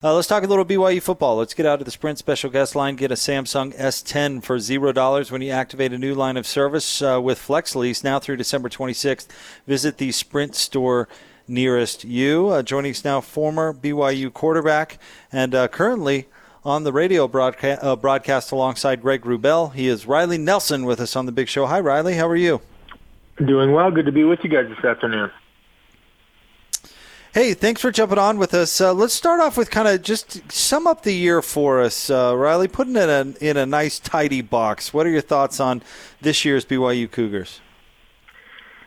Uh, let's talk a little BYU football. Let's get out of the Sprint special guest line. Get a Samsung S10 for zero dollars when you activate a new line of service uh, with FlexLease now through December 26th. Visit the Sprint store nearest you. Uh, joining us now, former BYU quarterback and uh, currently on the radio broadcast, uh, broadcast alongside Greg Wrubell. He is Riley Nelson with us on the Big Show. Hi, Riley. How are you? Doing well. Good to be with you guys this afternoon. Hey, thanks for jumping on with us. Uh, let's start off with kind of just sum up the year for us, uh, Riley. Putting it in, in a nice, tidy box. What are your thoughts on this year's BYU Cougars?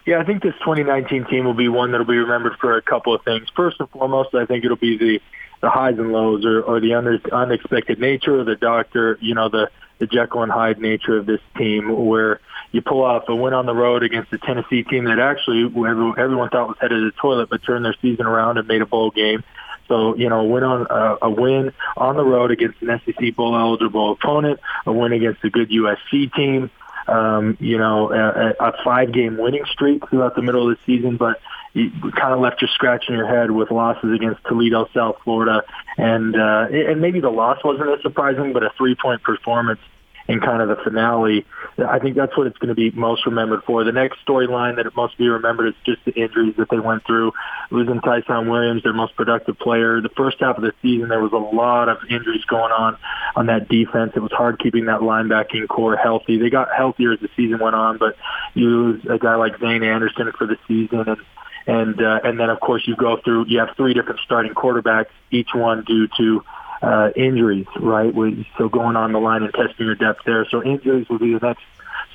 Yeah, I think this 2019 team will be one that will be remembered for a couple of things. First and foremost, I think it'll be the the highs and lows, or, or the under, unexpected nature, or the doctor, you know, the the Jekyll and Hyde nature of this team, where you pull off a win on the road against a Tennessee team that actually everyone thought was headed to the toilet, but turned their season around and made a bowl game. So you know, win on uh, a win on the road against an SEC bowl eligible opponent, a win against a good USC team. Um, you know, a, a five game winning streak throughout the middle of the season, but you kind of left you scratching your head with losses against Toledo, South Florida, and uh, and maybe the loss wasn't as surprising, but a three point performance in kind of the finale. I think that's what it's going to be most remembered for. The next storyline that it must be remembered is just the injuries that they went through. Losing Ty'Son Williams, their most productive player. The first half of the season, there was a lot of injuries going on on that defense. It was hard keeping that linebacking corps healthy. They got healthier as the season went on, but you lose a guy like Zayne Anderson for the season and and uh, and then of course you go through you have three different starting quarterbacks, each one due to uh, injuries, right? So going on the line and testing your depth there. So injuries will be the next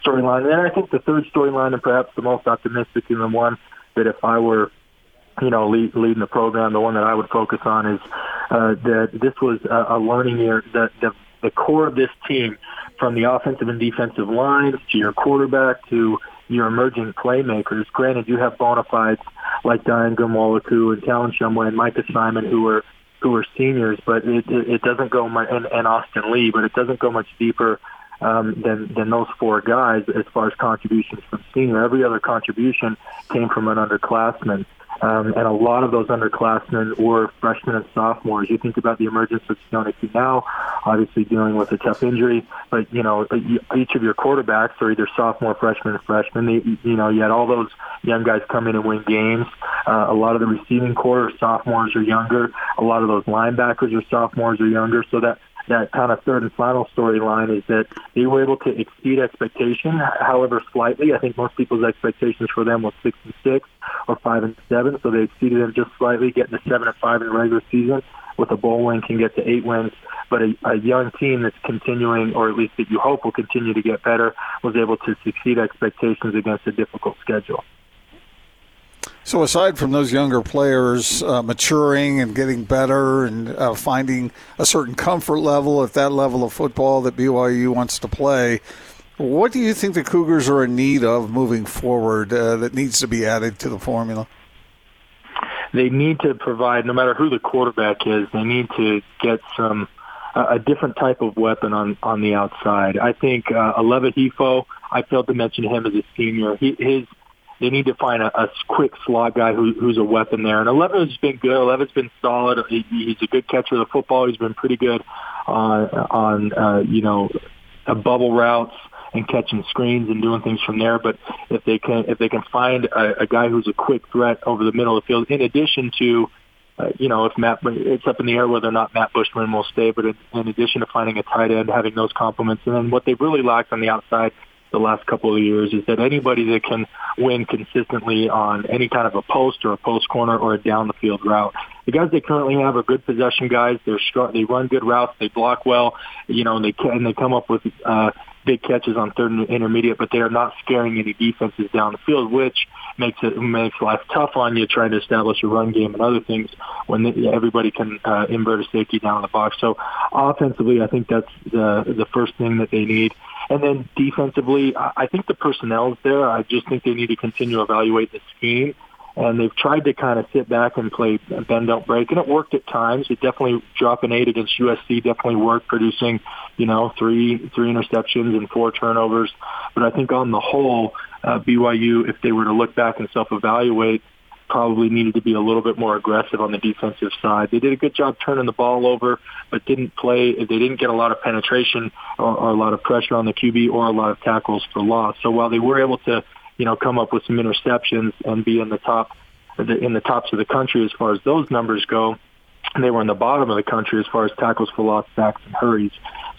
storyline. And then I think the third storyline, and perhaps the most optimistic, and the one that if I were, you know, lead, leading the program, the one that I would focus on is uh, that this was a, a learning year. The, the the core of this team, from the offensive and defensive lines to your quarterback to your emerging playmakers. Granted, you have bona fides like Dayan Ghanwoloku and Talon Shumway and Micah Simon who are who are seniors, but it, it, it doesn't go much, and, and Austin Lee, but it doesn't go much deeper um, than than those four guys as far as contributions from senior. Every other contribution came from an underclassman. Um, and a lot of those underclassmen were freshmen and sophomores. You think about the emergence of Sione now, obviously dealing with a tough injury, but you know each of your quarterbacks are either sophomore, freshman, or freshman. They, you know you had all those young guys come in and win games. Uh, a lot of the receiving corps are sophomores or younger. A lot of those linebackers are sophomores or younger. So that that kind of third and final storyline is that they were able to exceed expectation, however slightly. I think most people's expectations for them was six and six or five and seven, so they exceeded them just slightly, getting to seven and five in the regular season. With a bowl win, can get to eight wins. But a, a young team that's continuing, or at least that you hope will continue to get better, was able to succeed expectations against a difficult schedule. So, aside from those younger players uh, maturing and getting better and uh, finding a certain comfort level at that level of football that BYU wants to play, what do you think the Cougars are in need of moving forward uh, that needs to be added to the formula? They need to provide, no matter who the quarterback is, they need to get some a different type of weapon on on the outside. I think uh, Aleva Hifo. I failed to mention him as a senior. He, his they need to find a, a quick slot guy who, who's a weapon there. And Aleva's been good. Aleva's been solid. He, he's a good catcher of the football. He's been pretty good on on uh, you know uh, bubble routes and catching screens and doing things from there. But if they can if they can find a, a guy who's a quick threat over the middle of the field, in addition to uh, you know, if Matt, it's up in the air whether or not Matt Bushman will stay, but in, in addition to finding a tight end, having those complements, and then what they've really lacked on the outside the last couple of years is that anybody that can win consistently on any kind of a post or a post corner or a down the field route. The guys they currently have are good possession guys. They're strong. They run good routes. They block well. You know, and they can, and they come up with uh, big catches on third and intermediate, but they are not scaring any defenses down the field, which makes it makes life tough on you trying to establish a run game and other things when everybody can uh, invert a safety down in the box. So offensively, I think that's the the first thing that they need. And then defensively, I think the personnel is there. I just think they need to continue to evaluate the scheme. And they've tried to kind of sit back and play bend don't break, and it worked at times. It definitely dropping eight against USC definitely worked, producing you know three three interceptions and four turnovers. But I think on the whole, uh, BYU, if they were to look back and self-evaluate, probably needed to be a little bit more aggressive on the defensive side. They did a good job turning the ball over, but didn't play. They didn't get a lot of penetration or, or a lot of pressure on the QB or a lot of tackles for loss. So while they were able to, you know, come up with some interceptions and be in the top in the tops of the country as far as those numbers go, they were in the bottom of the country as far as tackles for loss, sacks, and hurries.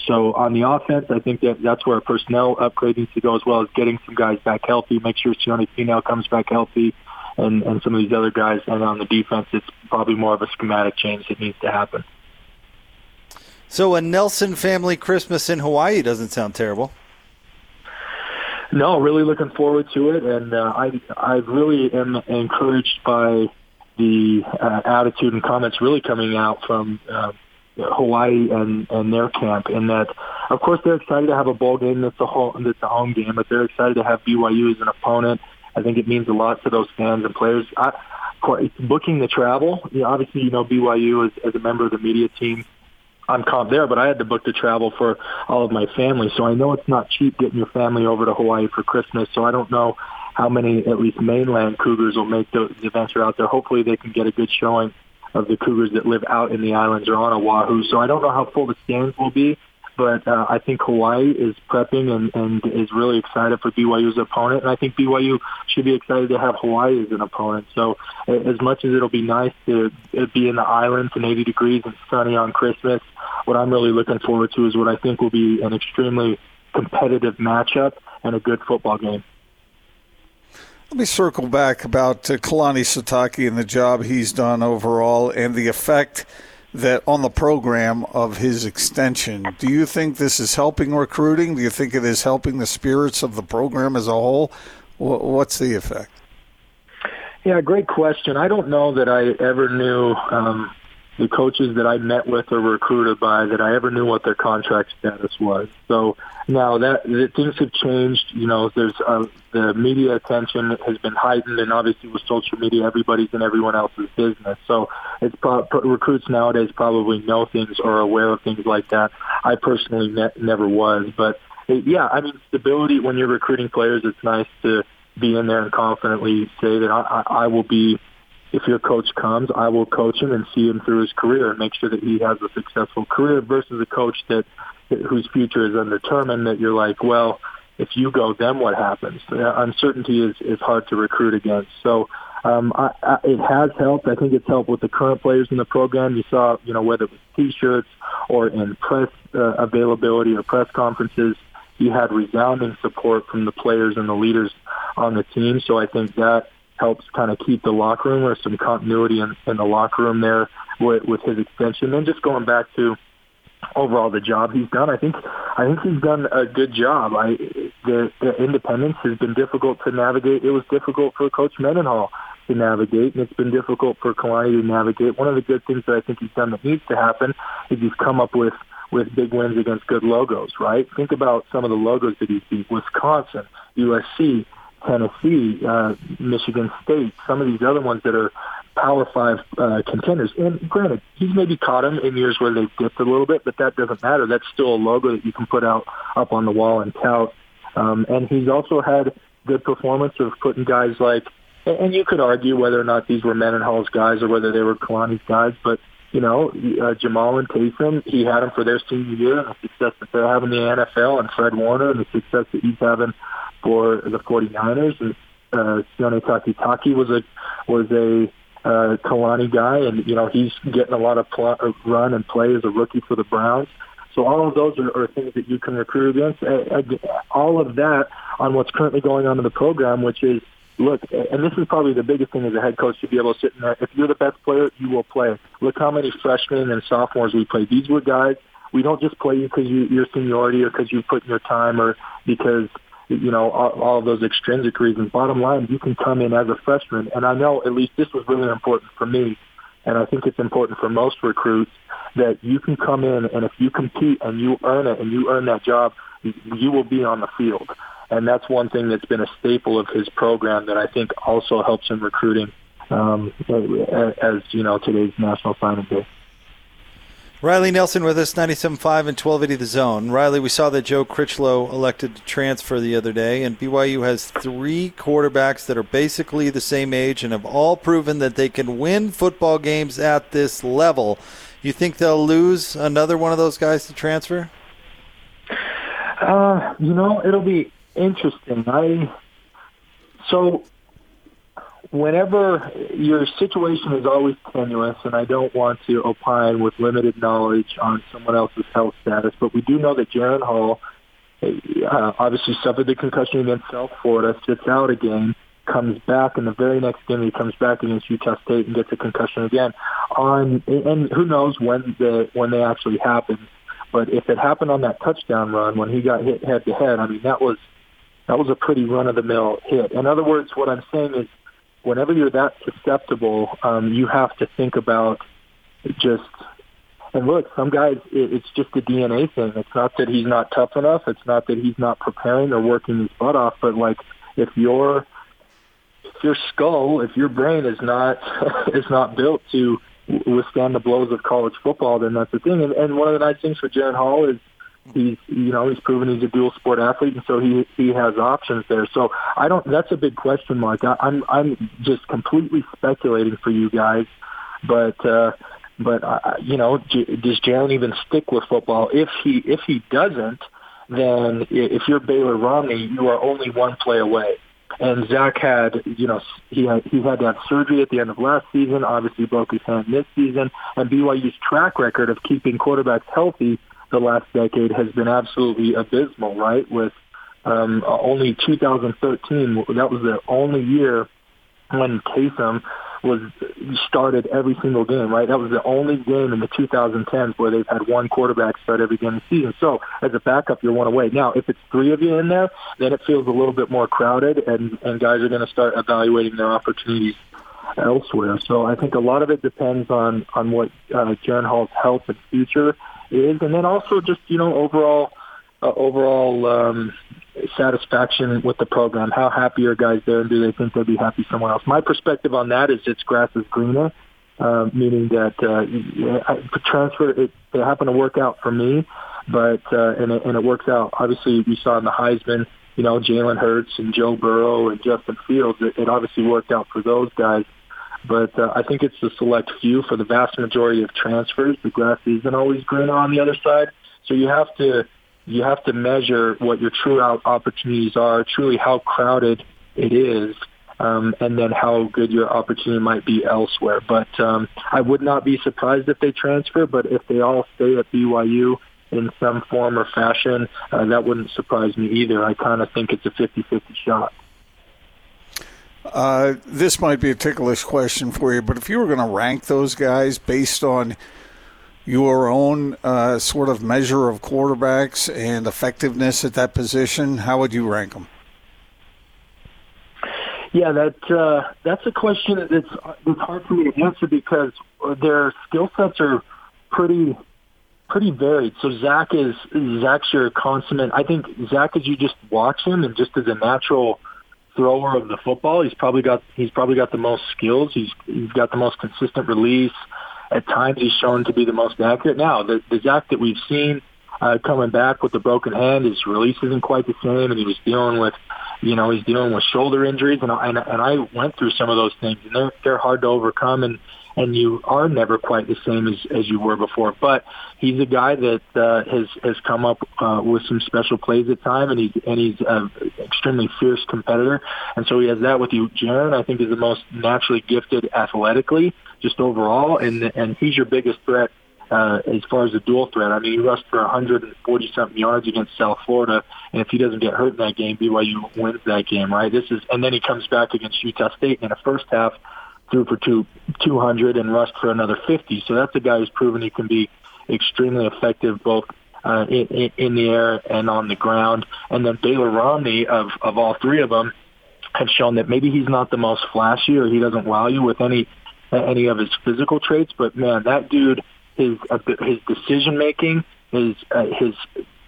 So on the offense, I think that that's where personnel upgrade needs to go as well as getting some guys back healthy. Make sure Sione Finau comes back healthy, and and some of these other guys. And on the defense, it's probably more of a schematic change that needs to happen. So a Nelson family Christmas in Hawaii doesn't sound terrible. No, really looking forward to it, and uh, I I really am encouraged by the uh, attitude and comments really coming out from uh, Hawaii and and their camp. In that, of course, they're excited to have a bowl game that's a home that's a home game, but they're excited to have BYU as an opponent. I think it means a lot to those fans and players. I, booking the travel, you know, obviously, you know BYU as, as a member of the media team. I'm comp there, but I had to book the travel for all of my family, so I know it's not cheap getting your family over to Hawaii for Christmas. So I don't know how many, at least mainland Cougars, will make the, the venture out there. Hopefully, they can get a good showing of the Cougars that live out in the islands or on Oahu. So I don't know how full the stands will be, but uh, I think Hawaii is prepping and, and is really excited for BYU's opponent, and I think BYU should be excited to have Hawaii as an opponent. So as much as it'll be nice to be in the islands and 80 degrees and sunny on Christmas, what I'm really looking forward to is what I think will be an extremely competitive matchup and a good football game. Let me circle back about uh, Kalani Sitake and the job he's done overall and the effect that on the program of his extension. Do you think this is helping recruiting? Do you think it is helping the spirits of the program as a whole? What's the effect? Yeah, great question. I don't know that I ever knew um, the coaches that I met with or recruited by that I ever knew what their contract status was. So now that, that things have changed, you know, there's uh, the media attention has been heightened, and obviously with social media, everybody's in everyone else's business. So it's pro- recruits nowadays probably know things or are aware of things like that. I personally ne- never was, but it, yeah, I mean, stability when you're recruiting players, it's nice to be in there and confidently say that I, I, I will be if your coach comes, I will coach him and see him through his career and make sure that he has a successful career versus a coach that whose future is undetermined that you're like, well, if you go, then what happens? uncertainty is, is hard to recruit against. So um, I, I, it has helped. I think it's helped with the current players in the program. You saw, you know, whether it was T-shirts or in press uh, availability or press conferences, you had resounding support from the players and the leaders on the team. So I think that helps kind of keep the locker room or some continuity in, in the locker room there with, with his extension. And just going back to overall the job he's done, I think I think he's done a good job. I the, the independence has been difficult to navigate. It was difficult for Coach Mendenhall to navigate, and it's been difficult for Kalani to navigate. One of the good things that I think he's done that needs to happen is he's come up with with big wins against good logos, right? Think about some of the logos that he's beat. Wisconsin, USC, Tennessee, uh, Michigan State, some of these other ones that are Power Five uh, contenders. And granted, he's maybe caught them in years where they've dipped a little bit, but that doesn't matter. That's still a logo that you can put out up on the wall and tout. Um, and he's also had good performance of putting guys like, and you could argue whether or not these were Mendenhall's guys or whether they were Kalani's guys, but you know, uh, Jamaal and Taysom, he had them for their senior year and the success that they're having in the NFL and Fred Warner and the success that he's having for the 49ers. And uh, Sione Takitaki was a was a uh, Kalani guy, and you know he's getting a lot of pl- uh, run and play as a rookie for the Browns. So all of those are, are things that you can recruit against. Uh, all of that on what's currently going on in the program, which is look, and this is probably the biggest thing as a head coach to be able to sit in there. If you're the best player, you will play. Look how many freshmen and sophomores we play. These were guys. We don't just play you because you, your seniority or because you put in your time or because you know, all, all of those extrinsic reasons. Bottom line, you can come in as a freshman, and I know at least this was really important for me, and I think it's important for most recruits that you can come in and if you compete and you earn it and you earn that job, you will be on the field. And that's one thing that's been a staple of his program that I think also helps in recruiting um, as, you know, today's National Signing Day. Riley Nelson with us, 97.5 and 1280 The Zone. Riley, we saw that Joe Critchlow elected to transfer the other day, and BYU has three quarterbacks that are basically the same age and have all proven that they can win football games at this level. You think they'll lose another one of those guys to transfer? Uh, you know, it'll be interesting. I so whenever your situation is always tenuous, and I don't want to opine with limited knowledge on someone else's health status, but we do know that Jaren Hall uh, obviously suffered the concussion against South Florida, sits out again, comes back in the very next game. He comes back against Utah State and gets a concussion again. On and who knows when the when they actually happen. But if it happened on that touchdown run when he got hit head to head, I mean that was that was a pretty run of the mill hit. In other words, what I'm saying is whenever you're that susceptible, um, you have to think about just. And look, some guys, it, it's just a DNA thing. It's not that he's not tough enough. It's not that he's not preparing or working his butt off. But like, if your if your skull, if your brain is not is not built to withstand the blows of college football, then that's the thing. And, and one of the nice things for Jaren Hall is he's you know he's proven he's a dual sport athlete, and so he he has options there. So I don't. That's a big question mark. I, I'm I'm just completely speculating for you guys, but. uh but uh, you know, does Jaren even stick with football? If he if he doesn't, then if you're Baylor Romney, you are only one play away. And Zach had, you know, he had, he had to have surgery at the end of last season. Obviously, broke his hand this season. And BYU's track record of keeping quarterbacks healthy the last decade has been absolutely abysmal, right? With um, only 2013, that was the only year when Taysom was started every single game, right? That was the only game in the 2010s where they've had one quarterback start every game of the season. So as a backup, you're one away. Now, if it's three of you in there, then it feels a little bit more crowded, and and guys are going to start evaluating their opportunities elsewhere. So I think a lot of it depends on on what uh, Jaren Hall's health and future is, and then also just you know overall uh, overall um, satisfaction with the program. How happy are guys there, and do they think they'll be happy somewhere else? My perspective on that is it's grass is greener, uh, meaning that uh, transfer it, it happened to work out for me, but uh, and it, and it works out. Obviously, we saw in the Heisman, you know, Jalen Hurts and Joe Burrow and Justin Fields. It, it obviously worked out for those guys. But uh, I think it's the select few. For the vast majority of transfers, the grass isn't always greener on the other side. So you have to you have to measure what your true out opportunities are, truly how crowded it is, um, and then how good your opportunity might be elsewhere. But um, I would not be surprised if they transfer, but if they all stay at BYU in some form or fashion, uh, that wouldn't surprise me either. I kind of think it's a 50-50 shot. Uh, this might be a ticklish question for you, but if you were going to rank those guys based on your own uh, sort of measure of quarterbacks and effectiveness at that position, how would you rank them? Yeah, that uh, that's a question that's it's hard for me to answer because their skill sets are pretty pretty varied. So Zach is Zach's your consummate. I think Zach, as you just watch him and just as a natural thrower of the football, he's probably got he's probably got the most skills. He's he's got the most consistent release at times he's shown to be the most accurate. Now, the, the Zach that we've seen uh, coming back with the broken hand, his release isn't quite the same, and he was dealing with, you know, he's dealing with shoulder injuries, and and, and I went through some of those things, and they're they're hard to overcome, and and you are never quite the same as, as you were before. But he's a guy that uh, has has come up uh, with some special plays at time, and he's and he's an extremely fierce competitor, and so he has that with you. Jaren, I think, is the most naturally gifted athletically, just overall, and and he's your biggest threat uh, as far as the dual threat. I mean, he rushed for 140 something yards against South Florida, and if he doesn't get hurt in that game, BYU wins that game, right? This is, and then he comes back against Utah State in the first half threw for two, 200 and rushed for another 50. So that's a guy who's proven he can be extremely effective both uh, in, in the air and on the ground. And then Baylor Romney, of, of all three of them, have shown that maybe he's not the most flashy or he doesn't wow you with any any of his physical traits, but man, that dude, his his decision making, his uh, his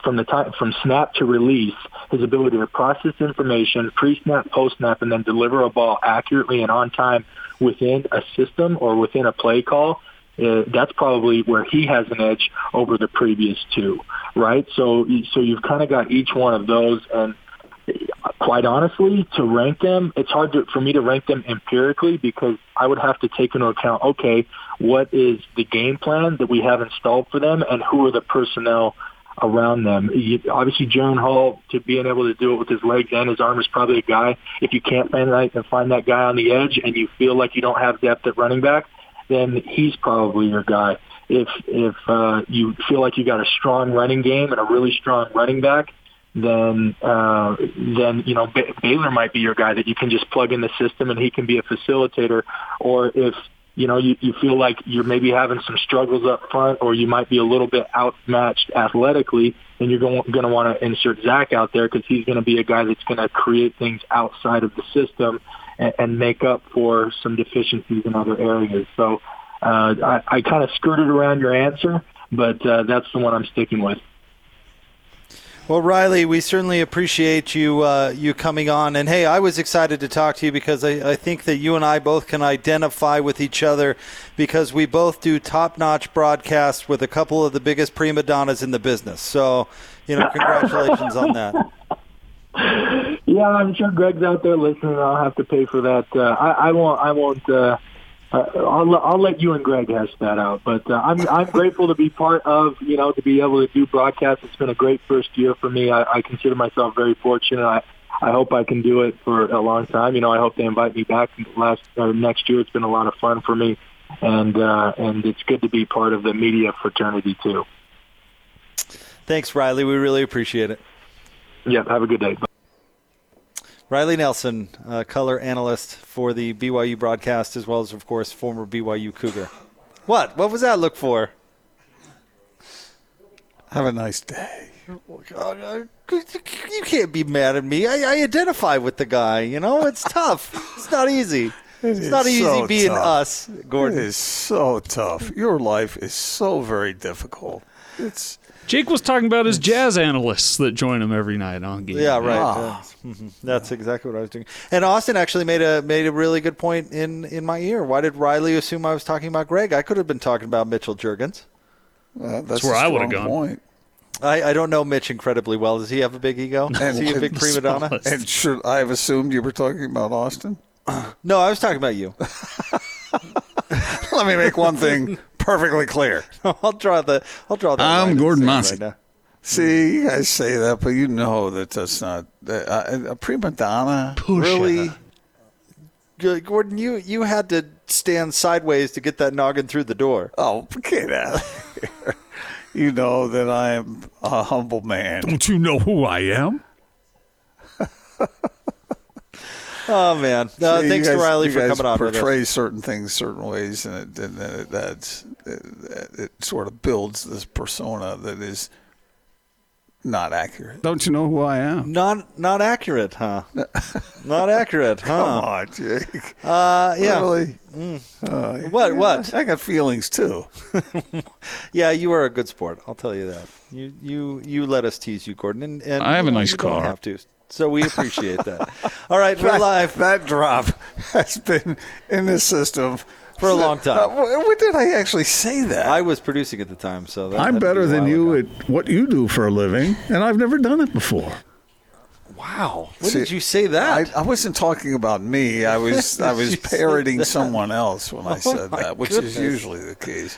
from the time from snap to release, his ability to process information pre-snap, post-snap, and then deliver a ball accurately and on time within a system or within a play call uh, that's probably where he has an edge over the previous two, right? So, so you've kind of got each one of those, and quite honestly, to rank them, it's hard to, for me to rank them empirically because I would have to take into account, okay, what is the game plan that we have installed for them, and who are the personnel around them. You, obviously, Jaren Hall to being able to do it with his legs and his arm is probably a guy. If you can't find that and find that guy on the edge, and you feel like you don't have depth at running back, then he's probably your guy. If if uh, you feel like you got a strong running game and a really strong running back, then uh, then you know B- Baylor might be your guy that you can just plug in the system and he can be a facilitator. Or if you know, you, you feel like you're maybe having some struggles up front or you might be a little bit outmatched athletically, and you're going, to want to insert Zach out there because he's going to be a guy that's going to create things outside of the system and, and make up for some deficiencies in other areas. So uh, I, I kind of skirted around your answer, but uh, that's the one I'm sticking with. Well, Riley, we certainly appreciate you uh, you coming on. And hey, I was excited to talk to you because I, I, think that you and I both can identify with each other because we both do top notch broadcasts with a couple of the biggest prima donnas in the business. So, you know, congratulations on that. Yeah, I'm sure Greg's out there listening. I'll have to pay for that. Uh, I, I won't. I won't. Uh, uh, I'll, I'll let you and Greg hash that out. But uh, I'm I'm grateful to be part of you know to be able to do broadcasts. It's been a great first year for me. I, I consider myself very fortunate. I I hope I can do it for a long time. You know, I hope they invite me back last or next year. It's been a lot of fun for me, and uh, and it's good to be part of the media fraternity too. Thanks, Riley. We really appreciate it. Yeah, have a good day. Riley Nelson, uh, color analyst for the BYU broadcast, as well as, of course, former BYU Cougar. What? What was that look for? Have a nice day. You can't be mad at me. I, I identify with the guy. You know, it's tough. It's not easy. It it's not easy so being tough. us, Gordon. It is so tough. Your life is so very difficult. It's Jake was talking about his jazz analysts that join him every night on game. Yeah, right. Ah. Mhm. That's exactly what I was doing. And Austin actually made a made a really good point in in my ear. Why did Riley assume I was talking about Greg? I could have been talking about Mitchell Juergens. uh, that's, where a I would've gone. Point. I, I don't know Mitch incredibly well. Does he have a big ego? Is he a big prima donna? And should I have assumed you were talking about Austin? No, I was talking about you. Let me make one thing perfectly clear. I'll draw the I'll draw that. I'm line in the Gordon sand Mossy. Right now. See, you guys say that, but you know that that's not that, uh, a prima donna. Really, Good- Gordon, you you had to stand sideways to get that noggin through the door. Oh, get out of. You know that I am a humble man. Don't you know who I am? Oh man! No, See, you thanks to Riley you for guys coming on with us. Portray certain things certain ways, and it, and it, that's it, it sort of builds this persona that is not accurate. Don't you know who I am? Not not accurate, huh? not accurate, huh? Come huh? on, Jake. Uh, yeah. Really? Uh, what? What? I got feelings too. Yeah, you are a good sport. I'll tell you that. You you you let us tease you, Gordon, and, and I have a nice you don't car. have to. So we appreciate that. All right, we're That, live. that drop has been in the system For a long time. Uh, when did I actually say that? I was producing at the time, so that I'm to be better than you ago. at what you do for a living, and I've never done it before. Wow, when See, did you say that? I, I wasn't talking about me. I was I was parroting someone else when I Oh, said my that, which goodness. is usually the case.